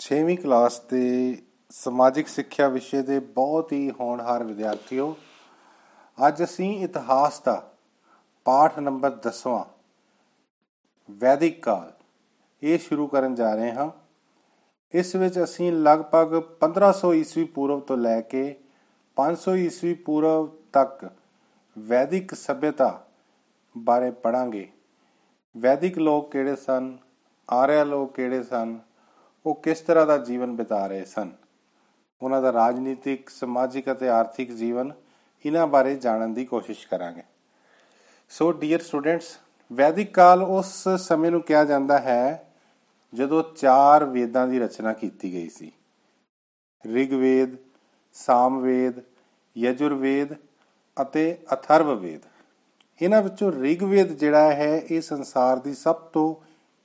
6ਵੀਂ class ਦੇ ਸਮਾਜਿਕ ਸਿੱਖਿਆ ਵਿਸ਼ੇ ਦੇ ਬਹੁਤ ਹੀ ਹੋਣਹਾਰ ਵਿਦਿਆਰਥੀਓ, ਅੱਜ ਅਸੀਂ ਇਤਿਹਾਸ ਦਾ ਪਾਠ ਨੰਬਰ 10ਵਾਂ ਵੈਦਿਕ ਕਾਲ, ਇਹ ਸ਼ੁਰੂ ਕਰਨ ਜਾ ਰਹੇ ਹਾਂ। ਇਸ ਵਿੱਚ ਅਸੀਂ ਲਗਭਗ 1500 ਈਸਵੀ ਪੂਰਵ ਤੋਂ ਲੈ ਕੇ 500 ਈਸਵੀ ਪੂਰਵ ਤੱਕ ਵੈਦਿਕ ਸਭਿਅਤਾ ਬਾਰੇ ਪੜਾਂਗੇ ਵੈਦਿਕ ਲੋਕ ਕਿਹੜੇ ਸਨ? ਆਰਿਆ ਲੋਕ ਕਿਹੜੇ ਸਨ? ਉਹ ਕਿਸ ਤਰ੍ਹਾਂ ਦਾ ਜੀਵਨ ਬਿਤਾ ਰਹੇ ਸਨ? ਉਹਨਾਂ ਦਾ ਰਾਜਨੀਤਿਕ, ਸਮਾਜਿਕ ਅਤੇ ਆਰਥਿਕ ਜੀਵਨ ਇਹਨਾਂ ਬਾਰੇ ਜਾਣਨ ਦੀ ਕੋਸ਼ਿਸ਼ ਕਰਾਂਗੇ। ਸੋ ਡੀਅਰ ਸਟੂਡੈਂਟਸ ਵੈਦਿਕ ਕਾਲ ਉਸ ਸਮੇਂ ਨੂੰ ਕਿਹਾ ਜਾਂਦਾ ਹੈ ਜਦੋਂ ਚਾਰ ਵੇਦਾਂ ਦੀ ਰਚਨਾ ਕੀਤੀ ਗਈ ਸੀ। ਰਿਗਵੇਦ, ਸਾਮਵੇਦ, ਯਜੁਰਵੇਦ ਅਤੇ ਅਥਰਵਵੇਦ। ਇਹਨਾਂ ਵਿੱਚੋਂ ਰਿਗਵੇਦ ਜਿਹੜਾ ਹੈ, ਇਹ ਸੰਸਾਰ ਦੀ ਸਭ ਤੋਂ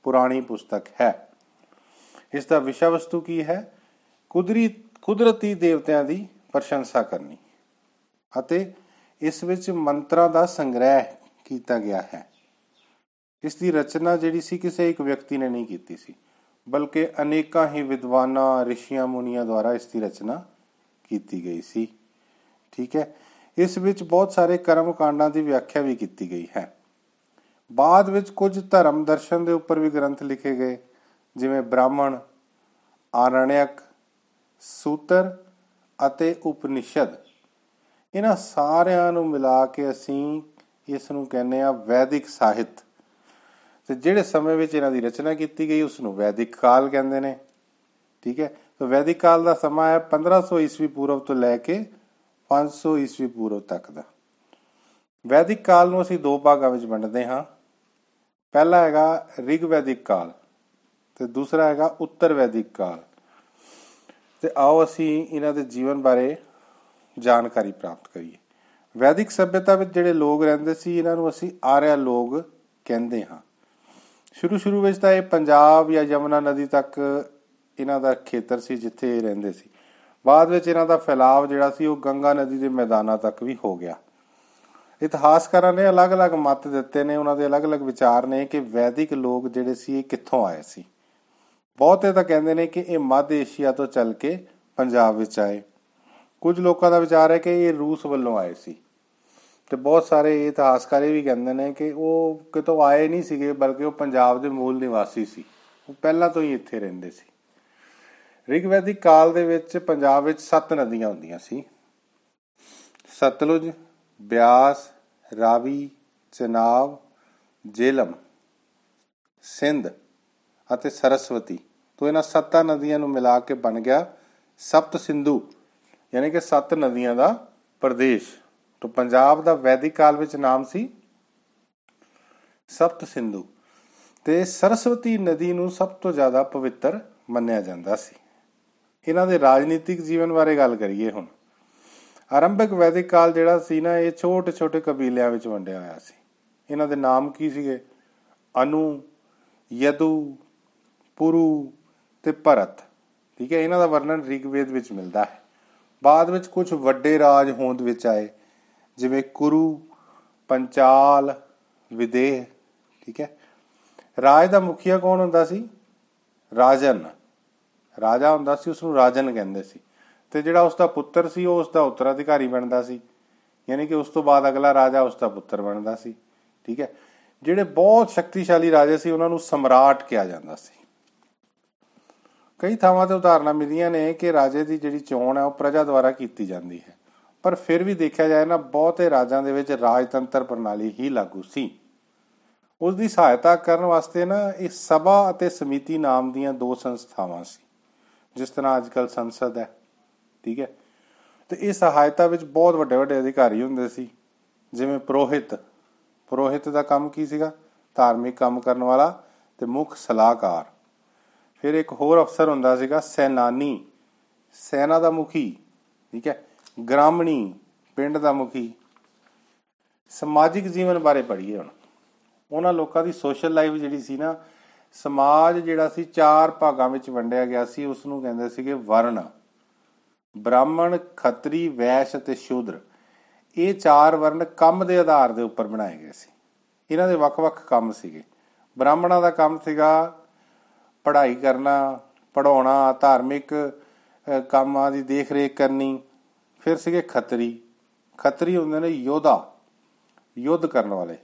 ਪੁਰਾਣੀ ਪੁਸਤਕ ਹੈ। ਇਸ ਦਾ ਵਿਸ਼ਾ ਵਸਤੂ ਕੀ ਹੈ? ਕੁਦਰੀ, ਕੁਦਰਤੀ ਦੇਵਤਿਆਂ ਦੀ ਪ੍ਰਸ਼ੰਸਾ ਕਰਨੀ। ਅਤੇ ਇਸ ਵਿੱਚ ਮੰਤਰਾਂ ਦਾ ਸੰਗ੍ਰਹਿ ਕੀਤਾ ਗਿਆ ਹੈ। ਇਸ ਦੀ ਰਚਨਾ ਜਿਹੜੀ ਸੀ, ਕਿਸੇ ਇੱਕ ਵਿਅਕਤੀ ਨੇ ਨਹੀਂ ਕੀਤੀ ਸੀ, ਬਲਕਿ ਅਨੇਕਾਂ ਹੀ ਵਿਦਵਾਨਾਂ, ਰਿਸ਼ੀਆਂ, ਮੁਨੀਆਂ ਦੁਆਰਾ ਇਸ ਦੀ ਰਚਨਾ ਕੀਤੀ ਗਈ ਸੀ। ਠੀਕ ਹੈ? ਇਸ ਵਿੱਚ ਬਹੁਤ ਸਾਰੇ ਕਰਮ ਕਾਂਡਾਂ ਦੀ ਵਿਆਖਿਆ ਵੀ ਕੀਤੀ ਗਈ ਹੈ। ਬਾਅਦ ਵਿੱਚ ਕੁਝ ਧਰਮ ਦਰਸ਼ਨ ਦੇ ਉੱਪਰ ਵੀ ਗ੍ਰੰਥ ਲਿਖੇ ਗਏ। ਜਿਵੇਂ ਬ੍ਰਾਹਮਣ, ਆਰਣਯਕ, ਸੂਤਰ ਅਤੇ ਉਪਨਿਸ਼ਦ। ਇਹਨਾਂ ਸਾਰਿਆਂ ਨੂੰ ਮਿਲਾ ਕੇ ਅਸੀਂ ਇਸ ਨੂੰ ਕਹਿੰਦੇ ਆ ਵੈਦਿਕ ਸਾਹਿਤ। ਤੇ ਜਿਹੜੇ ਸਮੇਂ ਵਿੱਚ ਇਹਨਾਂ ਦੀ ਰਚਨਾ ਕੀਤੀ ਗਈ ਉਸ ਨੂੰ ਵੈਦਿਕ ਕਾਲ ਕਹਿੰਦੇ ਨੇ। ਠੀਕ ਹੈ? ਤਾਂ ਵੈਦਿਕ ਕਾਲ ਦਾ ਸਮਾਂ ਹੈ 1500 ਈਸਵੀ ਪੂਰਵ ਤੋਂ ਲੈ ਕੇ 500 ਈਸਵੀ ਪੂਰਵ ਤੱਕ ਦਾ। ਵੈਦਿਕ ਕਾਲ ਨੂੰ ਅਸੀਂ ਦੋ ਭਾਗਾਂ ਵਿੱਚ ਵੰਡਦੇ ਹਾਂ। ਪਹਿਲਾ ਹੈਗਾ ਰਿਗ ਵੈਦਿਕ ਕਾਲ। ਤੇ ਦੂਸਰਾ ਹੈਗਾ ਉੱਤਰ ਵੈਦਿਕ ਕਾਲ। ਤੇ ਆਓ ਅਸੀਂ ਇਹਨਾਂ ਦੇ ਜੀਵਨ ਬਾਰੇ ਜਾਣਕਾਰੀ ਪ੍ਰਾਪਤ ਕਰੀਏ। ਵੈਦਿਕ ਸਭਿਅਤਾ ਵਿੱਚ ਜਿਹੜੇ ਲੋਕ ਰਹਿੰਦੇ ਸੀ, ਇਹਨਾਂ ਨੂੰ ਅਸੀਂ ਆਰਿਆ ਲੋਕ ਕਹਿੰਦੇ ਹਾਂ। ਸ਼ੁਰੂ ਸ਼ੁਰੂ ਵਿੱਚ ਤਾਂ ਇਹ ਪੰਜਾਬ ਜਾਂ ਯਮਨਾ ਨਦੀ ਤੱਕ ਇਹਨਾਂ ਦਾ ਖੇਤਰ ਸੀ ਜਿੱਥੇ ਇਹ ਰਹਿੰਦੇ ਸੀ। ਬਾਅਦ ਵਿੱਚ ਇਹਨਾਂ ਦਾ ਫੈਲਾਅ ਜਿਹੜਾ ਸੀ, ਉਹ ਗੰਗਾ ਨਦੀ ਦੇ ਮੈਦਾਨਾਂ ਤੱਕ ਵੀ ਹੋ ਗਿਆ। ਇਤਿਹਾਸਕਾਰਾਂ ਨੇ ਅਲੱਗ-ਅਲੱਗ ਮਤ ਦਿੱਤੇ ਨੇ, ਉਹਨਾਂ ਦੇ ਅਲੱਗ-ਅਲੱਗ ਵਿਚਾਰ ਨੇ ਕਿ ਵੈਦਿਕ ਲੋਕ ਜਿਹੜੇ ਸੀ, ਇਹ ਕਿੱਥੋਂ ਆਏ ਸੀ? ਬਹੁਤੇ ਤਾਂ ਕਹਿੰਦੇ ਨੇ ਕਿ ਇਹ ਮੱਧ ਏਸ਼ੀਆ ਤੋਂ ਚੱਲ ਕੇ ਪੰਜਾਬ ਵਿੱਚ ਆਏ। ਕੁਝ ਲੋਕਾਂ ਦਾ ਵਿਚਾਰ ਹੈ ਕਿ ਇਹ ਰੂਸ ਵੱਲੋਂ ਆਏ ਸੀ। ਤੇ ਬਹੁਤ ਸਾਰੇ ਇਤਿਹਾਸਕਾਰ ਇਹ ਵੀ ਕਹਿੰਦੇ ਨੇ ਕਿ ਉਹ ਕਿਤੋਂ ਆਏ ਨਹੀਂ ਸੀਗੇ, ਬਲਕਿ ਉਹ ਪੰਜਾਬ ਦੇ ਮੂਲ ਨਿਵਾਸੀ ਸੀ। ਉਹ ਪਹਿਲਾਂ ਤੋਂ ਹੀ ਇੱਥੇ ਰਹਿੰਦੇ ਸੀ। ਰਿਗਵੈਦਿਕ ਕਾਲ ਦੇ ਵਿੱਚ ਪੰਜਾਬ ਵਿੱਚ ਸੱਤ ਨਦੀਆਂ ਹੁੰਦੀਆਂ ਸੀ। ਸਤਲੁਜ, ਬਿਆਸ, ਰਾਵੀ ਚਨਾਬ ਜੇਲਮ, ਸਿੰਧ ਅਤੇ ਸਰਸਵਤੀ। ਤੋਂ ਇਹਨਾਂ ਸੱਤਾਂ ਨਦੀਆਂ ਨੂੰ ਮਿਲਾ ਕੇ ਬਣ ਗਿਆ ਸਪਤ ਸਿੰਧੂ, ਯਾਨੀ ਕਿ ਸੱਤ ਨਦੀਆਂ ਦਾ ਪ੍ਰਦੇਸ਼। ਤੋਂ ਪੰਜਾਬ ਦਾ ਵੈਦਿਕ ਕਾਲ ਵਿੱਚ ਨਾਮ ਸੀ ਸਪਤ ਸਿੰਧੂ। ਤੇ ਸਰਸਵਤੀ ਨਦੀ ਨੂੰ ਸਭ ਤੋਂ ਜ਼ਿਆਦਾ ਪਵਿੱਤਰ ਮੰਨਿਆ ਜਾਂਦਾ ਸੀ। ਇਹਨਾਂ ਦੇ ਰਾਜਨੀਤਿਕ ਜੀਵਨ ਬਾਰੇ ਗੱਲ ਕਰੀਏ ਹੁਣ। ਆਰੰਭਕ ਵੈਦਿਕ ਕਾਲ ਜਿਹੜਾ ਸੀ ਨਾ, ਇਹ ਛੋਟੇ-ਛੋਟੇ ਕਬੀਲਿਆਂ ਵਿੱਚ ਵੰਡਿਆ ਹੋਇਆ ਸੀ। ਇਹਨਾਂ ਦੇ ਨਾਮ ਕੀ ਸੀਗੇ? ਅਨੂ, ਯਦੂ ਪੁਰੂ ਤੇ ਭਰਤ, ਠੀਕ ਹੈ, ਇਹਨਾਂ ਦਾ ਵਰਣਨ ਰਿਗਵੇਦ ਵਿੱਚ ਮਿਲਦਾ ਹੈ। ਬਾਅਦ ਵਿੱਚ ਕੁਝ ਵੱਡੇ ਰਾਜ ਹੋਂਦ ਵਿੱਚ ਆਏ, ਜਿਵੇਂ ਕੁਰੂ, ਪੰਚਾਲ, ਵਿਦੇਹ, ਠੀਕ ਹੈ। ਰਾਜ ਦਾ ਮੁਖੀਆ ਕੌਣ ਹੁੰਦਾ ਸੀ? ਰਾਜਨ। ਰਾਜਾ ਹੁੰਦਾ ਸੀ ਉਸ ਨੂੰ ਰਾਜਨ ਕਹਿੰਦੇ ਸੀ। ਤੇ ਜਿਹੜਾ ਉਸ ਦਾ ਪੁੱਤਰ ਸੀ, ਉਹ ਉਸ ਦਾ ਉੱਤਰਾਧਿਕਾਰੀ ਬਣਦਾ ਸੀ। ਯਾਨੀ ਕਿ ਉਸ ਤੋਂ ਬਾਅਦ ਅਗਲਾ ਰਾਜਾ ਉਸ ਦਾ ਪੁੱਤਰ ਬਣਦਾ ਸੀ, ਠੀਕ ਹੈ। ਜਿਹੜੇ ਬਹੁਤ ਸ਼ਕਤੀਸ਼ਾਲੀ ਰਾਜੇ ਸੀ, ਉਹਨਾਂ ਨੂੰ ਸਮਰਾਟ ਕਿਹਾ ਜਾਂਦਾ ਸੀ। ਕਈ ਥਾਵਾਂ ਤੇ ਉਦਾਹਰਨਾਂ ਮਿਲੀਆਂ ਨੇ ਕਿ ਰਾਜੇ ਦੀ ਜਿਹੜੀ ਚੋਣ ਹੈ, ਉਹ ਪ੍ਰਜਾ ਦੁਆਰਾ ਕੀਤੀ ਜਾਂਦੀ ਹੈ। ਪਰ ਫਿਰ ਵੀ ਦੇਖਿਆ ਜਾਏ ਨਾ, ਬਹੁਤੇ ਰਾਜਾਂ ਦੇ ਵਿੱਚ ਰਾਜਤੰਤਰ ਪ੍ਰਣਾਲੀ ਹੀ ਲਾਗੂ ਸੀ। ਉਸ ਦੀ ਸਹਾਇਤਾ ਕਰਨ ਵਾਸਤੇ ਨਾ, ਇਹ ਸਭਾ ਅਤੇ ਸਮਿਤੀ ਨਾਮ ਦੀਆਂ ਦੋ ਸੰਸਥਾਵਾਂ ਸੀ। ਜਿਸ ਤਰ੍ਹਾਂ ਅੱਜਕੱਲ ਸੰਸਦ ਹੈ, ਠੀਕ ਹੈ? ਤੇ ਇਹ ਸਹਾਇਤਾ ਵਿੱਚ ਬਹੁਤ ਵੱਡੇ ਵੱਡੇ ਅਧਿਕਾਰੀ ਹੁੰਦੇ ਸੀ। ਜਿਵੇਂ ਪ੍ਰੋਹਿਤ। ਪ੍ਰੋਹਿਤ ਦਾ ਕੰਮ ਕੀ ਸੀਗਾ? ਧਾਰਮਿਕ ਕੰਮ ਕਰਨ ਵਾਲਾ ਤੇ ਮੁੱਖ ਸਲਾਹਕਾਰ। ਫਿਰ ਇੱਕ ਹੋਰ ਅਫਸਰ ਹੁੰਦਾ ਸੀਗਾ ਸੈਨਾਨੀ। ਸੈਨਾ ਦਾ ਮੁਖੀ, ਠੀਕ ਹੈ, ਗ੍ਰਾਮਣੀ, ਪਿੰਡ ਦਾ ਮੁਖੀ। ਸਮਾਜਿਕ ਜੀਵਨ ਬਾਰੇ ਪੜ੍ਹੀਏ ਹੁਣ। ਉਹਨਾਂ ਲੋਕਾਂ ਦੀ ਸੋਸ਼ਲ ਲਾਈਫ ਜਿਹੜੀ ਸੀ ਨਾ, ਸਮਾਜ ਜਿਹੜਾ ਸੀ, ਚਾਰ ਭਾਗਾਂ ਵਿੱਚ ਵੰਡਿਆ ਗਿਆ ਸੀ। ਉਸ ਨੂੰ ਕਹਿੰਦੇ ਸੀਗੇ ਵਰਣ। ਬ੍ਰਾਹਮਣ, ਖੱਤਰੀ, ਵੈਸ਼ ਅਤੇ ਸ਼ੂਦਰ। ਇਹ ਚਾਰ ਵਰਣ ਕੰਮ ਦੇ ਆਧਾਰ ਦੇ ਉੱਪਰ ਬਣਾਏ ਗਏ ਸੀ। ਇਹਨਾਂ ਦੇ ਵੱਖ-ਵੱਖ ਕੰਮ ਸੀਗੇ। ਬ੍ਰਾਹਮਣਾਂ ਦਾ ਕੰਮ ਸੀਗਾ ਪੜ੍ਹਾਈ ਕਰਨਾ ਪੜਾਉਣਾ ਧਾਰਮਿਕ ਕੰਮਾਂ ਦੀ ਦੇਖ ਰੇਖ ਕਰਨੀ, ਫਿਰ ਸੀਗੇ ਖੱਤਰੀ। ਖੱਤਰੀ ਹੁੰਦੇ ਨੇ ਯੋਧਾ, ਯੁੱਧ ਕਰਨ ਵਾਲੇ,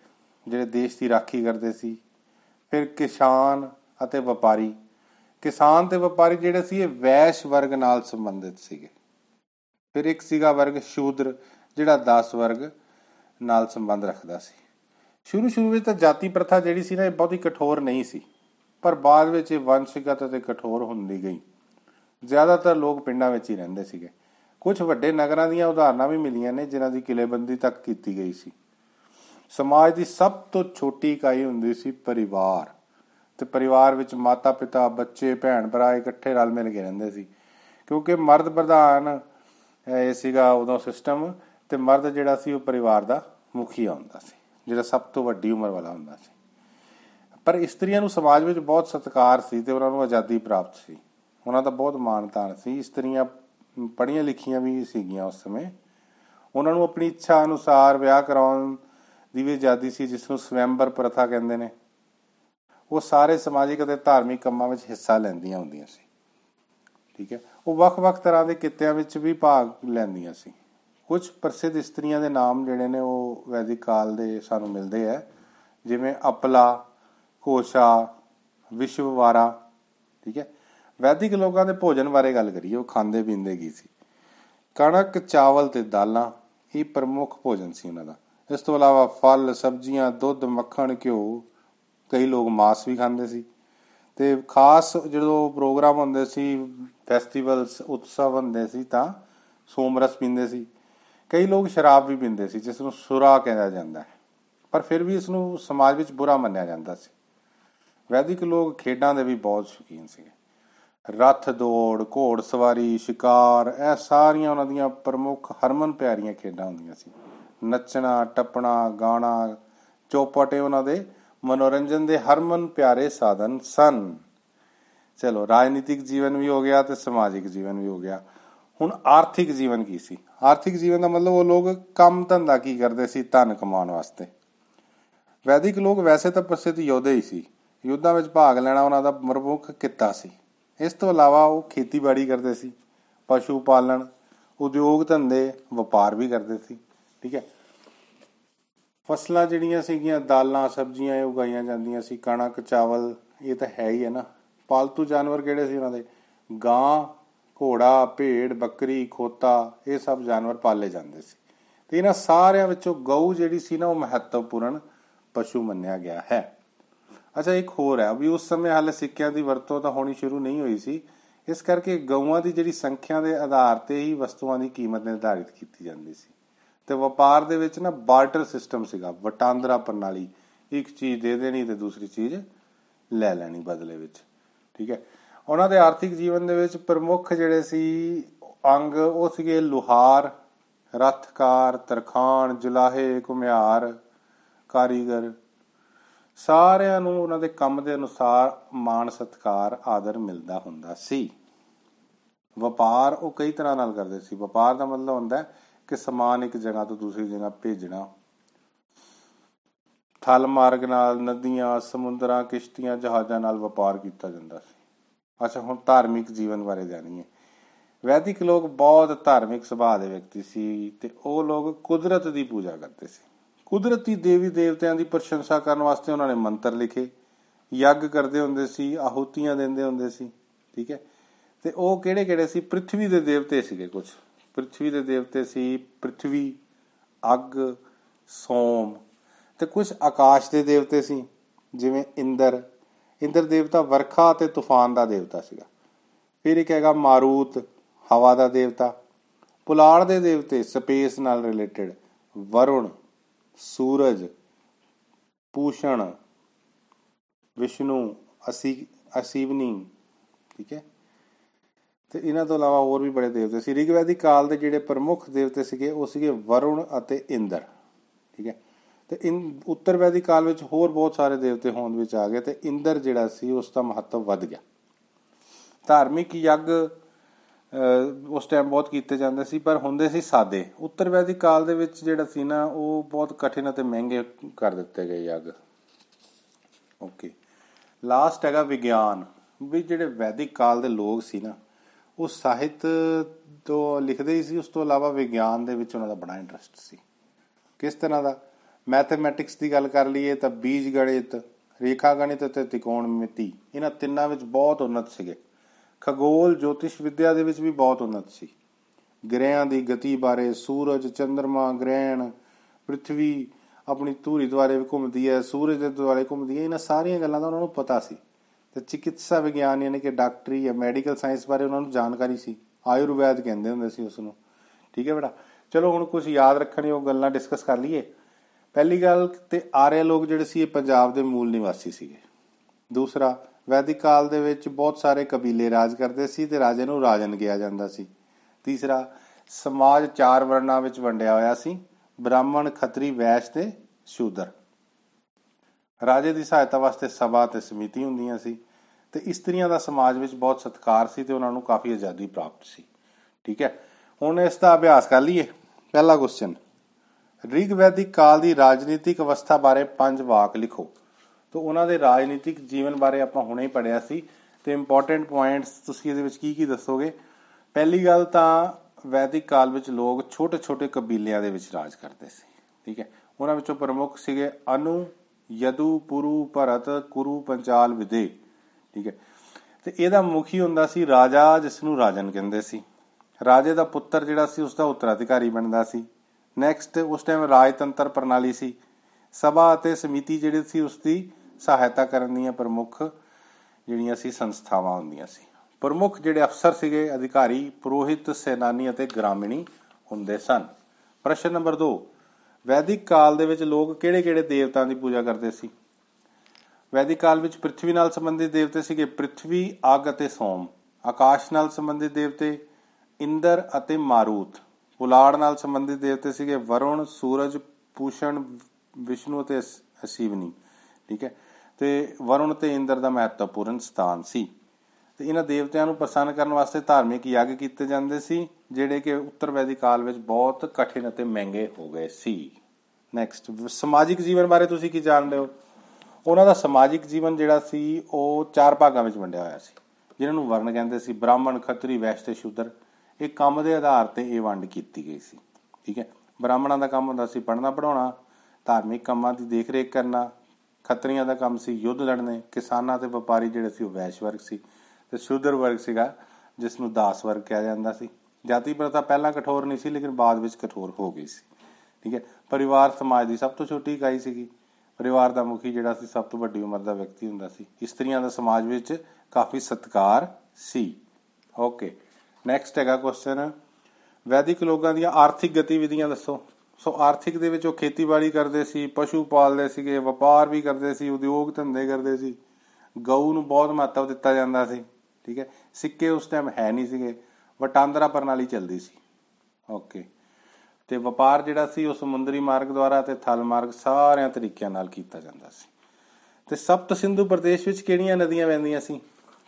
ਜਿਹੜੇ ਦੇਸ਼ ਦੀ ਰਾਖੀ ਕਰਦੇ ਸੀ। ਫਿਰ ਕਿਸਾਨ ਅਤੇ ਵਪਾਰੀ। ਕਿਸਾਨ ਤੇ ਵਪਾਰੀ ਜਿਹੜੇ ਸੀ, ਇਹ ਵੈਸ਼ ਵਰਗ ਨਾਲ ਸੰਬੰਧਿਤ ਸੀਗੇ। ਫਿਰ ਇੱਕ ਸੀਗਾ ਵਰਗ ਸ਼ੂਦਰ, ਜਿਹੜਾ 10 ਵਰਗ ਨਾਲ ਸੰਬੰਧ ਰੱਖਦਾ ਸੀ। ਸ਼ੁਰੂ ਸ਼ੁਰੂ ਵਿੱਚ ਤਾਂ ਜਾਤੀ ਪ੍ਰਥਾ ਜਿਹੜੀ ਸੀ ਨਾ, ਇਹ ਬਹੁਤੀ ਕਠੋਰ ਨਹੀਂ ਸੀ। ਪਰ ਬਾਅਦ ਵਿੱਚ ਇਹ ਵੰਸ਼ਗਤ ਅਤੇ ਕਠੋਰ ਹੁੰਦੀ ਗਈ। ਜ਼ਿਆਦਾਤਰ ਲੋਕ ਪਿੰਡਾਂ ਵਿੱਚ ਹੀ ਰਹਿੰਦੇ ਸੀਗੇ। ਕੁਝ ਵੱਡੇ ਨਗਰਾਂ ਦੀਆਂ ਉਦਾਹਰਨਾਂ ਵੀ ਮਿਲੀਆਂ ਨੇ, ਜਿਨ੍ਹਾਂ ਦੀ ਕਿਲੇਬੰਦੀ ਤੱਕ ਕੀਤੀ ਗਈ ਸੀ। ਸਮਾਜ ਦੀ ਸਭ ਤੋਂ ਛੋਟੀ ਇਕਾਈ ਹੁੰਦੀ ਸੀ ਪਰਿਵਾਰ। ਤੇ ਪਰਿਵਾਰ ਵਿੱਚ ਮਾਤਾ ਪਿਤਾ, ਬੱਚੇ, ਭੈਣ ਭਰਾ ਇਕੱਠੇ ਰਲ ਮਿਲ ਕੇ ਰਹਿੰਦੇ ਸੀ। ਕਿਉਂਕਿ ਮਰਦ ਪ੍ਰਧਾਨ ਇਹ ਸੀਗਾ ਉਦੋਂ ਸਿਸਟਮ, ਤੇ ਮਰਦ ਜਿਹੜਾ ਸੀ ਉਹ ਪਰਿਵਾਰ ਦਾ ਮੁਖੀਆ ਹੁੰਦਾ ਸੀ, ਜਿਹੜਾ ਸਭ ਤੋਂ ਵੱਡੀ ਉਮਰ ਵਾਲਾ ਹੁੰਦਾ ਸੀ। ਪਰ ਇਸਤਰੀਆਂ ਨੂੰ ਸਮਾਜ ਵਿੱਚ ਬਹੁਤ ਸਤਿਕਾਰ ਸੀ ਤੇ ਉਹਨਾਂ ਨੂੰ ਆਜ਼ਾਦੀ ਪ੍ਰਾਪਤ ਸੀ। ਉਹਨਾਂ ਦਾ ਬਹੁਤ ਮਾਨਤਾਨ ਸੀ। ਇਸਤਰੀਆਂ ਪੜ੍ਹੀਆਂ ਲਿਖੀਆਂ ਵੀ ਸੀਗੀਆਂ ਉਸ ਸਮੇਂ। ਉਹਨਾਂ ਨੂੰ ਆਪਣੀ ਇੱਛਾ ਅਨੁਸਾਰ ਵਿਆਹ ਕਰਾਉਣ ਦੀ ਵੀ ਆਜ਼ਾਦੀ ਸੀ, ਜਿਸ ਨੂੰ ਸਵੈੰਬਰ ਪ੍ਰਥਾ ਕਹਿੰਦੇ ਨੇ। ਉਹ ਸਾਰੇ ਸਮਾਜਿਕ ਅਤੇ ਧਾਰਮਿਕ ਕੰਮਾਂ ਵਿੱਚ ਹਿੱਸਾ ਲੈਂਦੀਆਂ ਹੁੰਦੀਆਂ ਸੀ। ਠੀਕ ਹੈ? ਉਹ ਵੱਖ-ਵੱਖ ਤਰ੍ਹਾਂ ਦੇ ਕਿੱਤਿਆਂ ਵਿੱਚ ਵੀ ਭਾਗ ਲੈਂਦੀਆਂ ਸੀ। ਕੁਝ ਪ੍ਰਸਿੱਧ ਇਸਤਰੀਆਂ ਦੇ ਨਾਮ ਜਿਹੜੇ ਨੇ ਉਹ ਵੈਦਿਕ ਕਾਲ ਦੇ ਸਾਨੂੰ ਮਿਲਦੇ ਆ। ਜਿਵੇਂ ਅਪਲਾ ਕੋਸ਼ਾ, ਵਿਸ਼ਵਵਾਰਾ, ਠੀਕ ਹੈ? ਵੈਦਿਕ ਲੋਕਾਂ ਦੇ ਭੋਜਨ ਬਾਰੇ ਗੱਲ ਕਰੀਏ, ਉਹ ਖਾਂਦੇ ਪੀਂਦੇ ਕੀ ਸੀ? ਕਣਕ, ਚਾਵਲ ਤੇ ਦਾਲਾਂ, ਇਹ ਪ੍ਰਮੁੱਖ ਭੋਜਨ ਸੀ ਉਹਨਾਂ ਦਾ। ਇਸ ਤੋਂ ਇਲਾਵਾ ਫਲ, ਸਬਜ਼ੀਆਂ, ਦੁੱਧ, ਮੱਖਣ, ਘਿਓ, ਕਈ ਲੋਕ ਮਾਸ ਵੀ ਖਾਂਦੇ ਸੀ। ਤੇ ਖਾਸ ਜਦੋਂ ਪ੍ਰੋਗਰਾਮ ਹੁੰਦੇ ਸੀ, ਫੈਸਟੀਵਲਸ, ਉਤਸਵ ਹੁੰਦੇ ਸੀ ਤਾਂ ਸੋਮਰਸ ਪੀਂਦੇ ਸੀ। ਕਈ ਲੋਕ ਸ਼ਰਾਬ ਵੀ ਪੀਂਦੇ ਸੀ, ਜਿਸ ਨੂੰ ਸੁਰਾ ਕਿਹਾ ਜਾਂਦਾ ਹੈ। ਪਰ ਫਿਰ ਵੀ ਇਸ ਨੂੰ ਸਮਾਜ ਵਿੱਚ ਬੁਰਾ ਮੰਨਿਆ ਜਾਂਦਾ ਸੀ। ਵੈਦਿਕ ਲੋਕ ਖੇਡਾਂ ਦੇ ਵੀ ਬਹੁਤ ਸ਼ੌਕੀਨ ਸੀ ਰੱਥ ਦੌੜ, ਘੋੜ ਸਵਾਰੀ, ਸ਼ਿਕਾਰ, ਇਹ ਸਾਰੀਆਂ ਉਹਨਾਂ ਦੀਆਂ ਪ੍ਰਮੁੱਖ ਹਰਮਨ ਪਿਆਰੀਆਂ ਖੇਡਾਂ ਹੁੰਦੀਆਂ ਸੀ। ਨੱਚਣਾ, ਟੱਪਣਾ, ਗਾਣਾ, ਚੌਪਟੇ ਉਹਨਾਂ ਦੇ ਮਨੋਰੰਜਨ ਦੇ ਹਰਮਨ ਪਿਆਰੇ ਸਾਧਨ ਸਨ। ਚਲੋ, ਰਾਜਨੀਤਿਕ ਜੀਵਨ ਵੀ ਹੋ ਗਿਆ ਤੇ ਸਮਾਜਿਕ ਜੀਵਨ ਵੀ ਹੋ ਗਿਆ। ਹੁਣ ਆਰਥਿਕ ਜੀਵਨ ਕੀ ਸੀ? ਆਰਥਿਕ ਜੀਵਨ ਦਾ ਮਤਲਬ ਉਹ ਲੋਕ ਕੰਮ ਧੰਦਾ ਕੀ ਕਰਦੇ ਸੀ? ਧਨ ਕਮਾਉਣ ਵਾਸਤੇ। ਵੈਦਿਕ ਲੋਕ ਵੈਸੇ ਤਾਂ ਪ੍ਰਸਿੱਧ ਯੋਧੇ ਹੀ ਸੀ। ਯੁੱਧਾਂ ਵਿੱਚ ਭਾਗ ਲੈਣਾ ਉਹਨਾਂ ਦਾ ਪ੍ਰਮੁੱਖ ਕਿੱਤਾ ਸੀ। ਇਸ ਤੋਂ ਇਲਾਵਾ ਉਹ ਖੇਤੀਬਾੜੀ ਕਰਦੇ ਸੀ, ਪਸ਼ੂ ਪਾਲਣ, ਉਦਯੋਗ ਧੰਦੇ, ਵਪਾਰ ਵੀ ਕਰਦੇ ਸੀ, ਠੀਕ ਹੈ। ਫਸਲਾਂ ਜਿਹੜੀਆਂ ਸੀਗੀਆਂ, ਦਾਲਾਂ, ਸਬਜ਼ੀਆਂ ਇਹ ਉਗਾਈਆਂ ਜਾਂਦੀਆਂ ਸੀ, ਕਣਕ, ਚਾਵਲ, ਇਹ ਤਾਂ ਹੈ ਹੀ ਹੈ ਨਾ। ਪਾਲਤੂ ਜਾਨਵਰ ਕਿਹੜੇ ਸੀ ਉਹਨਾਂ ਦੇ? ਗਾਂ, ਘੋੜਾ, ਭੇਡ, ਬੱਕਰੀ, ਖੋਤਾ, ਇਹ ਸਭ ਜਾਨਵਰ ਪਾਲੇ ਜਾਂਦੇ ਸੀ। ਤੇ ਇਹਨਾਂ ਸਾਰਿਆਂ ਵਿੱਚੋਂ ਗਊ ਜਿਹੜੀ ਸੀ ਨਾ, ਉਹ ਮਹੱਤਵਪੂਰਨ ਪਸ਼ੂ ਮੰਨਿਆ ਗਿਆ ਹੈ। ਅੱਛਾ, ਇੱਕ ਹੋਰ ਹੈ। ਵੀ ਉਸ ਸਮੇਂ ਹਾਲੇ ਸਿੱਕਿਆਂ ਦੀ ਵਰਤੋਂ ਤਾਂ ਹੋਣੀ ਸ਼ੁਰੂ ਨਹੀਂ ਹੋਈ ਸੀ। ਇਸ ਕਰਕੇ ਗਊਆਂ ਦੀ ਜਿਹੜੀ ਸੰਖਿਆ ਦੇ ਆਧਾਰ ਤੇ ਹੀ ਵਸਤੂਆਂ ਦੀ ਕੀਮਤ ਨਿਰਧਾਰਿਤ ਕੀਤੀ ਜਾਂਦੀ ਸੀ। ਤੇ ਵਪਾਰ ਦੇ ਵਿੱਚ ਨਾ ਬਾਰਟਰ ਸਿਸਟਮ ਸੀਗਾ। ਵਟਾਂਦਰਾ ਪ੍ਰਣਾਲੀ, ਇੱਕ ਚੀਜ਼ ਦੇ ਦੇਣੀ ਤੇ ਦੂਸਰੀ ਚੀਜ਼ ਲੈ ਲੈਣੀ ਬਦਲੇ ਵਿੱਚ। ਠੀਕ ਹੈ? ਉਹਨਾਂ ਦੇ ਆਰਥਿਕ ਜੀਵਨ ਦੇ ਵਿੱਚ ਪ੍ਰਮੁੱਖ ਜਿਹੜੇ ਸੀ, ਅੰਗ ਉਹ ਸੀਗੇ ਲੋਹਾਰ, ਰਥਕਾਰ ਤਰਖਾਨ ਜੁਲਾਹੇ ਕੁਮਿਆਰ ਕਾਰੀਗਰ। ਸਾਰਿਆਂ ਨੂੰ ਉਹਨਾਂ ਦੇ ਕੰਮ ਦੇ ਅਨੁਸਾਰ ਮਾਣ, ਸਤਕਾਰ, ਆਦਰ ਮਿਲਦਾ ਹੁੰਦਾ ਸੀ। ਵਪਾਰ ਉਹ ਕਈ ਤਰ੍ਹਾਂ ਨਾਲ ਕਰਦੇ ਸੀ। ਵਪਾਰ ਦਾ ਮਤਲਬ ਹੁੰਦਾ ਕਿ ਸਮਾਨ ਇੱਕ ਜਗ੍ਹਾ ਤੋਂ ਦੂਸਰੀ ਜਗ੍ਹਾ ਭੇਜਣਾ। ਥਲ ਮਾਰਗ ਨਾਲ ਨਦੀਆਂ, ਸਮੁੰਦਰਾਂ, ਕਿਸ਼ਤੀਆਂ, ਜਹਾਜ਼ਾਂ ਨਾਲ ਵਪਾਰ ਕੀਤਾ ਜਾਂਦਾ ਸੀ। ਅੱਛਾ, ਹੁਣ ਧਾਰਮਿਕ ਜੀਵਨ ਬਾਰੇ ਜਾਣੀਏ ਵੈਦਿਕ ਲੋਕ ਬਹੁਤ ਧਾਰਮਿਕ ਸੁਭਾਅ ਦੇ ਵਿਅਕਤੀ ਸੀ ਤੇ ਉਹ ਲੋਕ ਕੁਦਰਤ ਦੀ ਪੂਜਾ ਕਰਦੇ ਸੀ। ਕੁਦਰਤੀ ਦੇਵੀ ਦੇਵਤਿਆਂ ਦੀ ਪ੍ਰਸ਼ੰਸਾ ਕਰਨ ਵਾਸਤੇ ਉਹਨਾਂ ਨੇ ਮੰਤਰ ਲਿਖੇ। ਯੱਗ ਕਰਦੇ ਹੁੰਦੇ ਸੀ, ਆਹੂਤੀਆਂ ਦਿੰਦੇ ਹੁੰਦੇ ਸੀ, ਠੀਕ ਹੈ? ਤੇ ਉਹ ਕਿਹੜੇ ਕਿਹੜੇ ਸੀ? ਪ੍ਰithvi ਦੇ ਦੇਵਤੇ ਸੀਗੇ ਕੁਝ। ਪ੍ਰithvi ਦੇ ਦੇਵਤੇ ਸੀ ਪ੍ਰithvi ਅੱਗ, ਸੋਮ ਤੇ ਕੁਝ ਆਕਾਸ਼ ਦੇ ਦੇਵਤੇ ਸੀ, ਜਿਵੇਂ ਇੰਦਰ। ਇੰਦਰ ਦੇਵਤਾ ਵਰਖਾ ਅਤੇ ਤੂਫਾਨ ਦਾ ਦੇਵਤਾ ਸੀਗਾ। ਫਿਰ ਇੱਕ ਹੈਗਾ ਮਾਰੂਤ, ਹਵਾ ਦਾ ਦੇਵਤਾ। ਪੁਲਾੜ ਦੇ ਦੇਵਤੇ, ਸਪੇਸ ਨਾਲ ਰਿਲੇਟਡ, ਵਰੁਣ। ਸੂਰਜ ਪੂਸ਼ਣ ਵਿਸ਼ਨੂੰ, ਅਸੀ, ਅਸੀਵਨੀ, ਠੀਕ ਹੈ? ਤੇ ਇਹਨਾਂ ਤੋਂ ਇਲਾਵਾ ਹੋਰ ਵੀ ਬੜੇ ਦੇਵਤੇ ਸੀ। ਰਿਗਵੈਦਿਕ ਕਾਲ ਦੇ ਜਿਹੜੇ ਪ੍ਰਮੁੱਖ ਦੇਵਤੇ ਸੀਗੇ, ਉਹ ਸੀਗੇ ਵਰੁਣ ਅਤੇ ਇੰਦਰ, ਠੀਕ ਹੈ? ਤੇ ਇਨ ਉੱਤਰ ਵੈਦਿਕ ਕਾਲ ਵਿੱਚ ਹੋਰ ਬਹੁਤ ਸਾਰੇ ਦੇਵਤੇ ਹੋਂਦ ਵਿੱਚ ਆ ਗਏ ਤੇ ਇੰਦਰ ਜਿਹੜਾ ਸੀ, ਉਸ ਦਾ ਮਹੱਤਵ ਵੱਧ ਗਿਆ। ਧਾਰਮਿਕ ਯੱਗ ਉਸ ਟਾਈਮ ਬਹੁਤ ਕੀਤੇ ਜਾਂਦੇ ਸੀ, ਪਰ ਹੁੰਦੇ ਸੀ ਸਾਦੇ। ਉੱਤਰ ਵੈਦਿਕ ਕਾਲ ਦੇ ਵਿੱਚ ਜਿਹੜਾ ਸੀ ਨਾ, ਉਹ ਬਹੁਤ ਕਠਿਨ ਅਤੇ ਮਹਿੰਗੇ ਕਰ ਦਿੱਤੇ ਗਏ ਯੱਗ ਓਕੇ ਲਾਸਟ ਹੈਗਾ ਵਿਗਿਆਨ। ਵੀ ਜਿਹੜੇ ਵੈਦਿਕ ਕਾਲ ਦੇ ਲੋਕ ਸੀ ਨਾ, ਉਹ ਸਾਹਿਤ ਤੋਂ ਲਿਖਦੇ ਹੀ ਸੀ, ਉਸ ਤੋਂ ਇਲਾਵਾ ਵਿਗਿਆਨ ਦੇ ਵਿੱਚ ਉਹਨਾਂ ਦਾ ਬੜਾ ਇੰਟਰਸਟ ਸੀ। ਕਿਸ ਤਰ੍ਹਾਂ ਦਾ? ਮੈਥਮੈਟਿਕਸ ਦੀ ਗੱਲ ਕਰ ਲਈਏ ਤਾਂ ਬੀਜ ਗਣਿਤ ਰੇਖਾ ਗਣਿਤ ਅਤੇ ਤਿਕੋਣਮਿਤੀ ਇਹਨਾਂ ਤਿੰਨਾਂ ਵਿੱਚ ਬਹੁਤ ਉન્નਤ ਸੀਗੇ। ਖਗੋਲ, ਜੋਤਿਸ਼ ਵਿਦਿਆ ਦੇ ਵਿੱਚ ਵੀ ਬਹੁਤ ਉન્નਤ ਸੀ। ਗ੍ਰਹਿਆਂ ਦੀ ਗਤੀ ਬਾਰੇ ਸੂਰਜ ਚੰ드ਰਮਾ ਗ੍ਰਹਿਣ ਪ੍ਰithvi ਆਪਣੀ ਧੂਰੀ ਦੁਆਰੇ ਘੁੰਮਦੀ ਹੈ, ਸੂਰਜ ਦੇ ਦੁਆਰੇ ਘੁੰਮਦੀ ਹੈ, ਇਹਨਾਂ ਸਾਰੀਆਂ ਗੱਲਾਂ ਦਾ ਉਹਨਾਂ ਨੂੰ ਪਤਾ ਸੀ। ਤੇ ਚਿਕਿਤਸਾ ਵਿਗਿਆਨ ਯਾਨੀ ਕਿ ਡਾਕਟਰੀ ਜਾਂ ਮੈਡੀਕਲ ਸਾਇੰਸ ਬਾਰੇ ਉਹਨਾਂ ਨੂੰ ਜਾਣਕਾਰੀ ਸੀ। ਆਯੁਰਵੈਦ ਕਹਿੰਦੇ ਹੁੰਦੇ ਸੀ ਉਸ ਨੂੰ। ਠੀਕ ਹੈ ਬੇਟਾ? ਚਲੋ ਹੁਣ ਕੁਝ ਯਾਦ ਰੱਖਣ ਯੋਗ ਗੱਲਾਂ ਡਿਸਕਸ ਕਰ ਲਈਏ। ਪਹਿਲੀ ਗੱਲ ਤੇ ਆਰਿਆ ਲੋਕ ਜਿਹੜੇ ਸੀ ਇਹ ਪੰਜਾਬ ਦੇ ਮੂਲ ਨਿਵਾਸੀ ਸੀਗੇ। ਦੂਸਰਾ ਵੈਦਿਕ ਕਾਲ ਦੇ ਵਿੱਚ ਬਹੁਤ ਸਾਰੇ ਕਬੀਲੇ ਰਾਜ ਕਰਦੇ ਸੀ ਤੇ ਰਾਜੇ ਨੂੰ ਰਾਜਨ ਕਿਹਾ ਜਾਂਦਾ ਸੀ। ਤੀਸਰਾ, ਸਮਾਜ ਚਾਰ ਵਰਨਾਂ ਵਿੱਚ ਵੰਡਿਆ ਹੋਇਆ ਸੀ, ਬ੍ਰਾਹਮਣ, ਖੱਤਰੀ, ਵੈਸ਼ ਤੇ ਸ਼ੂਦਰ। ਰਾਜੇ ਦੀ ਸਹਾਇਤਾ ਵਾਸਤੇ ਸਭਾ ਤੇ ਸਮਿਤੀ ਹੁੰਦੀਆਂ ਸੀ ਤੇ ਇਸਤਰੀਆਂ ਦਾ ਸਮਾਜ ਵਿੱਚ ਬਹੁਤ ਸਤਿਕਾਰ ਸੀ ਤੇ ਉਹਨਾਂ ਨੂੰ ਕਾਫੀ ਆਜ਼ਾਦੀ ਪ੍ਰਾਪਤ ਸੀ। ਠੀਕ ਹੈ, ਹੁਣ ਇਸ ਦਾ ਅਭਿਆਸ ਕਰ ਲਈਏ। ਪਹਿਲਾ ਕੁਐਸਚਨ ਰਿਗ ਵੈਦਿਕ ਕਾਲ ਦੀ ਰਾਜਨੀਤਿਕ ਅਵਸਥਾ ਬਾਰੇ ਪੰਜ ਵਾਕ ਲਿਖੋ। ਤੋਂ ਉਹਨਾਂ ਦੇ ਰਾਜਨੀਤਿਕ ਜੀਵਨ ਬਾਰੇ ਆਪਾਂ ਹੁਣੇ ਹੀ ਪੜਿਆ ਸੀ ਤੇ ਇੰਪੋਰਟੈਂਟ ਪੁਆਇੰਟਸ ਤੁਸੀਂ ਇਹਦੇ ਵਿੱਚ ਕੀ ਕੀ ਦੱਸੋਗੇ? ਪਹਿਲੀ ਗੱਲ ਤਾਂ ਵੈਦਿਕ ਕਾਲ ਵਿੱਚ ਲੋਕ ਛੋਟੇ-ਛੋਟੇ ਕਬੀਲਿਆਂ ਦੇ ਵਿੱਚ ਰਾਜ ਕਰਦੇ ਸੀ, ਠੀਕ ਹੈ? ਉਹਨਾਂ ਵਿੱਚੋਂ ਪ੍ਰਮੁੱਖ ਸੀਗੇ ਅਨੂ, ਯਦੂ, ਪੁਰੂ, ਭਰਤ, ਕੁਰੂ, ਪੰਚਾਲ, ਵਿਦੇ, ਠੀਕ ਹੈ? ਤੇ ਇਹਦਾ ਮੁਖੀ ਹੁੰਦਾ ਸੀ ਰਾਜਾ ਜਿਸ ਨੂੰ ਰਾਜਨ ਕਹਿੰਦੇ ਸੀ। ਰਾਜੇ ਦਾ ਪੁੱਤਰ ਜਿਹੜਾ ਸੀ ਉਸ ਦਾ ਉੱਤਰਾਧਿਕਾਰੀ ਬਣਦਾ ਸੀ। ਨੈਕਸਟ ਉਸ ਟਾਈਮ ਰਾਜਤੰਤਰ ਪ੍ਰਣਾਲੀ ਸੀ। ਸਭਾ ਅਤੇ ਸਮਿਤੀ ਜਿਹੜੀ ਸੀ ਉਸ ਦੀ ਸਹਾਇਤਾ ਕਰਨ ਦੀਆਂ ਪ੍ਰਮੁੱਖ ਜਿਹੜੀਆਂ ਸੀ ਸੰਸਥਾਵਾਂ ਹੁੰਦੀਆਂ ਸੀ। ਪ੍ਰਮੁੱਖ ਜਿਹੜੇ ਅਫਸਰ ਸੀਗੇ, ਅਧਿਕਾਰੀ, ਪੁਰੋਹਿਤ, ਸੈਨਾਨੀ ਅਤੇ ਗ੍ਰਾਮੀਣੀ ਹੁੰਦੇ ਸਨ। ਪ੍ਰਸ਼ਨ ਨੰਬਰ 2 ਵੈਦਿਕ ਕਾਲ ਦੇ ਵਿੱਚ ਲੋਕ ਕਿਹੜੇ-ਕਿਹੜੇ ਦੇਵਤਾਂ ਦੀ ਪੂਜਾ ਕਰਦੇ ਸੀ? ਵੈਦਿਕ ਕਾਲ ਵਿੱਚ ਪ੍ਰithvi ਨਾਲ ਸੰਬੰਧਿਤ ਦੇਵਤੇ ਸੀਗੇ ਪ੍ਰithvi ਅਗ ਅਤੇ ਸੋਮ, ਆਕਾਸ਼ ਨਾਲ ਸੰਬੰਧਿਤ ਦੇਵਤੇ, ਇੰਦਰ ਅਤੇ ਮਾਰੂਤ ਪੁਲਾੜ ਨਾਲ ਸੰਬੰਧਿਤ ਦੇਵਤੇ ਸੀਗੇ ਵਰੁਣ, ਸੂਰਜ ਪੂਸ਼ਣ ਵਿਸ਼ਨੂੰ ਅਤੇ ਅਸੀਵਨੀ, ਠੀਕ ਹੈ। ਤੇ ਵਰੁਣ ਤੇ ਇੰਦਰ ਦਾ ਮਹੱਤਵਪੂਰਨ ਸਥਾਨ ਸੀ। ਤੇ ਇਹਨਾਂ ਦੇਵਤਿਆਂ ਨੂੰ ਪ੍ਰਸੰਨ ਕਰਨ ਵਾਸਤੇ ਧਾਰਮਿਕ ਯੱਗ ਕੀਤੇ ਜਾਂਦੇ ਸੀ, ਜਿਹੜੇ ਕਿ ਉੱਤਰ ਵੈਦਿਕ ਕਾਲ ਵਿੱਚ ਬਹੁਤ ਕਠਿਨ ਅਤੇ ਮਹਿੰਗੇ ਹੋ ਗਏ ਸੀ। ਨੈਕਸਟ ਸਮਾਜਿਕ ਜੀਵਨ ਬਾਰੇ ਤੁਸੀਂ ਕੀ ਜਾਣਦੇ ਹੋ? ਉਹਨਾਂ ਦਾ ਸਮਾਜਿਕ ਜੀਵਨ ਜਿਹੜਾ ਸੀ, ਉਹ ਚਾਰ ਭਾਗਾਂ ਵਿੱਚ ਵੰਡਿਆ ਹੋਇਆ ਸੀ। ਜਿਨ੍ਹਾਂ ਨੂੰ ਵਰਣ ਕਹਿੰਦੇ ਸੀ ਬ੍ਰਾਹਮਣ, ਖੱਤਰੀ ਵੈਸ਼ ਤੇ ਸ਼ੂਦਰ। ਇਹ ਕੰਮ ਦੇ ਆਧਾਰ ਤੇ ਇਹ ਵੰਡ ਕੀਤੀ ਗਈ ਸੀ। ਠੀਕ ਹੈ? ਬ੍ਰਾਹਮਣਾਂ ਦਾ ਕੰਮ ਹੁੰਦਾ ਸੀ ਪੜ੍ਹਨਾ ਪੜਾਉਣਾ ਧਾਰਮਿਕ ਕੰਮਾਂ ਦੀ ਦੇਖਰੇਖ ਕਰਨਾ ਖੱਤਰੀਆਂ ਦਾ ਕੰਮ ਸੀ, ਯੁੱਧ ਲੜਨੇ, ਕਿਸਾਨਾਂ ਤੇ ਵਪਾਰੀ ਜਿਹੜੇ ਸੀ ਉਹ ਵੈਸ਼ ਵਰਗ ਸੀ ਤੇ ਸ਼ੂਦਰ ਵਰਗ ਸੀਗਾ ਜਿਸ ਨੂੰ ਦਾਸ ਵਰਗ ਕਿਹਾ ਜਾਂਦਾ ਸੀ। ਜਾਤੀ ਪ੍ਰਥਾ ਪਹਿਲਾਂ ਕਠੋਰ ਨਹੀਂ ਸੀ, ਲੇਕਿਨ ਬਾਅਦ ਵਿੱਚ ਕਠੋਰ ਹੋ ਗਈ ਸੀ। ਠੀਕ ਹੈ, ਪਰਿਵਾਰ ਸਮਾਜ ਦੀ ਸਭ ਤੋਂ ਛੋਟੀ ਇਕਾਈ ਸੀਗੀ। ਪਰਿਵਾਰ ਦਾ ਮੁਖੀ ਜਿਹੜਾ ਸੀ, ਸਭ ਤੋਂ ਵੱਡੀ ਉਮਰ ਦਾ ਵਿਅਕਤੀ ਹੁੰਦਾ ਸੀ। ਇਸਤਰੀਆਂ ਦਾ ਸਮਾਜ ਵਿੱਚ ਕਾਫੀ ਸਤਕਾਰ ਸੀ। ਓਕੇ ਨੈਕਸਟ ਹੈਗਾ ਕੁਐਸਚਨ ਵੈਦਿਕ ਲੋਕਾਂ ਦੀਆਂ ਆਰਥਿਕ ਗਤੀਵਿਧੀਆਂ ਦੱਸੋ। ਸੋ ਆਰਥਿਕ ਦੇ ਵਿੱਚ ਉਹ ਖੇਤੀਬਾੜੀ ਕਰਦੇ ਸੀ, ਪਸ਼ੂ ਪਾਲਦੇ ਸੀਗੇ, ਵਪਾਰ ਵੀ ਕਰਦੇ ਸੀ, ਉਦਯੋਗ ਧੰਦੇ ਕਰਦੇ ਸੀ। ਗਊ ਨੂੰ ਬਹੁਤ ਮਹੱਤਵ ਦਿੱਤਾ ਜਾਂਦਾ ਸੀ, ਠੀਕ ਹੈ। ਸਿੱਕੇ ਉਸ ਟਾਈਮ ਹੈ ਨਹੀਂ ਸੀਗੇ, ਵਟਾਂਦਰਾ ਪ੍ਰਣਾਲੀ ਚੱਲਦੀ ਸੀ। ਓਕੇ ਤੇ ਵਪਾਰ ਜਿਹੜਾ ਸੀ, ਉਹ ਸਮੁੰਦਰੀ ਮਾਰਗ ਦੁਆਰਾ ਤੇ ਥਲ ਮਾਰਗ ਸਾਰਿਆਂ ਤਰੀਕਿਆਂ ਨਾਲ ਕੀਤਾ ਜਾਂਦਾ ਸੀ। ਤੇ ਸਪਤ ਸਿੰਧੂ ਪ੍ਰਦੇਸ਼ ਵਿੱਚ ਕਿਹੜੀਆਂ ਨਦੀਆਂ ਵਹਿੰਦੀਆਂ ਸੀ?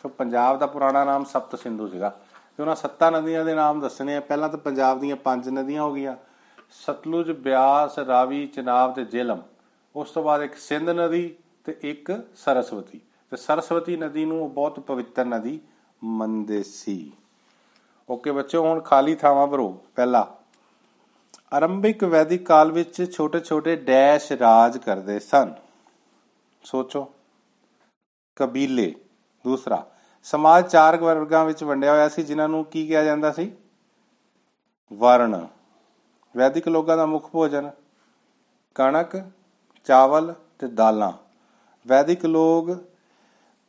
ਸੋ ਪੰਜਾਬ ਦਾ ਪੁਰਾਣਾ ਨਾਮ ਸਪਤ ਸਿੰਧੂ ਸੀਗਾ। ਤੇ ਉਹਨਾਂ ਸੱਤਾਂ ਨਦੀਆਂ ਦੇ ਨਾਮ ਦੱਸਣੇ ਆ। ਪਹਿਲਾਂ ਤਾਂ ਪੰਜਾਬ ਦੀਆਂ ਪੰਜ ਨਦੀਆਂ ਹੋ ਗਈਆਂ। ਸਤਲੁਜ ਬਿਆਸ ਰਾਵੀ ਚਨਾਬ ਤੇ ਜੇਲਮ, ਉਸ ਤੋਂ ਬਾਅਦ ਇੱਕ ਸਿੰਧ ਨਦੀ ਤੇ ਇੱਕ ਸਰਸਵਤੀ। ਤੇ ਸਰਸਵਤੀ ਨਦੀ ਨੂੰ ਬਹੁਤ ਪਵਿੱਤਰ ਨਦੀ ਮੰਨਦੇ ਸੀ। ਓਕੇ ਬੱਚੋ ਹੁਣ ਖਾਲੀ ਥਾਵਾਂ ਭਰੋ। ਪਹਿਲਾ ਆਰੰਭਿਕ ਵੈਦਿਕ ਕਾਲ ਵਿੱਚ ਛੋਟੇ-ਛੋਟੇ ਡੈਸ਼ ਰਾਜ ਕਰਦੇ ਸਨ। ਸੋਚੋ। ਕਬੀਲੇ, ਦੂਸਰਾ, ਸਮਾਜ ਚਾਰ ਵਰਗਾਂ ਵਿੱਚ ਵੰਡਿਆ ਹੋਇਆ ਸੀ, ਜਿਨ੍ਹਾਂ ਨੂੰ ਕੀ ਕਿਹਾ ਜਾਂਦਾ ਸੀ? ਵਰਣ। ਵੈਦਿਕ ਲੋਕਾਂ ਦਾ ਮੁੱਖ ਭੋਜਨ ਕਣਕ, ਚਾਵਲ ਤੇ ਦਾਲਾਂ। ਵੈਦਿਕ ਲੋਕ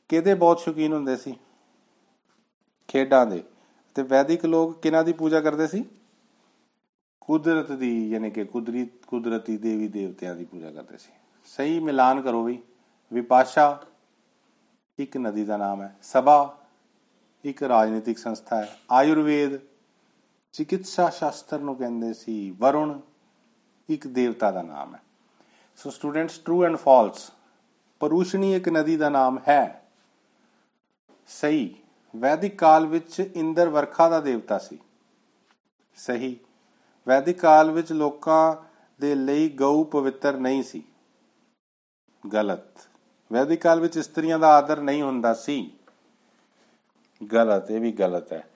ਕਿਹਦੇ ਬਹੁਤ ਸ਼ੌਕੀਨ ਹੁੰਦੇ ਸੀ? ਖੇਡਾਂ ਦੇ। ਤੇ ਵੈਦਿਕ ਲੋਕ ਕਿਹਨਾਂ ਦੀ ਪੂਜਾ ਕਰਦੇ ਸੀ? ਕੁਦਰਤ ਦੀ, ਯਾਨੀ ਕਿ ਕੁਦਰਤੀ ਕੁਦਰਤੀ ਦੇਵੀ ਦੇਵਤਿਆਂ ਦੀ ਪੂਜਾ ਕਰਦੇ ਸੀ। ਸਹੀ ਮਿਲਾਨ ਕਰੋ ਵੀ ਵਿਪਾਸ਼ਾ ਇੱਕ ਨਦੀ ਦਾ ਨਾਮ ਹੈ, ਸਭਾ ਇੱਕ ਰਾਜਨੀਤਿਕ ਸੰਸਥਾ ਹੈ, ਆਯੁਰਵੇਦ ਚਿਕਿਤਸਾ ਸ਼ਾਸਤਰ ਨੂੰ ਕਹਿੰਦੇ ਸੀ ਵਰੁਣ, ਇੱਕ ਦੇਵਤਾ ਦਾ ਨਾਮ ਹੈ। So students true and false Parushni ਇੱਕ ਨਦੀ ਦਾ ਨਾਮ ਹੈ। ਸਹੀ, ਵੈਦਿਕ ਕਾਲ ਵਿੱਚ ਇੰਦਰ ਵਰਖਾ ਦਾ ਦੇਵਤਾ ਸੀ। ਸਹੀ, ਵੈਦਿਕ ਕਾਲ ਵਿੱਚ ਲੋਕਾਂ ਦੇ ਲਈ ਗਊ ਪਵਿੱਤਰ ਨਹੀਂ ਸੀ। ਗਲਤ, ਵੈਦਿਕ ਕਾਲ ਵਿੱਚ ਇਸਤਰੀਆਂ ਦਾ ਆਦਰ ਨਹੀਂ ਹੁੰਦਾ ਸੀ। ਗਲਤ, ਇਹ ਵੀ ਗਲਤ ਹੈ।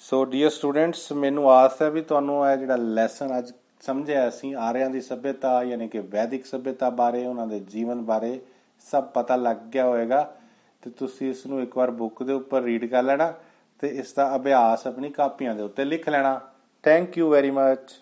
ਸੋ ਡੀਅਰ ਸਟੂਡੈਂਟਸ ਮੈਨੂੰ ਆਸ ਹੈ ਵੀ ਤੁਹਾਨੂੰ ਇਹ ਜਿਹੜਾ ਲੈਸਨ ਅੱਜ ਸਮਝਿਆ ਅਸੀਂ, ਆਰਿਆਂ ਦੀ ਸਭਿਅਤਾ, ਯਾਨੀ ਕਿ ਵੈਦਿਕ ਸਭਿਅਤਾ ਬਾਰੇ, ਉਹਨਾਂ ਦੇ ਜੀਵਨ ਬਾਰੇ, ਸਭ ਪਤਾ ਲੱਗ ਗਿਆ ਹੋਵੇਗਾ। ਤੇ ਤੁਸੀਂ ਇਸ ਨੂੰ ਇੱਕ ਵਾਰ ਬੁੱਕ ਦੇ ਉੱਪਰ ਰੀਡ ਕਰ ਲੈਣਾ ਤੇ ਇਸ ਦਾ ਅਭਿਆਸ ਆਪਣੀ ਕਾਪੀਆਂ ਦੇ ਉੱਤੇ ਲਿਖ ਲੈਣਾ। Thank you very much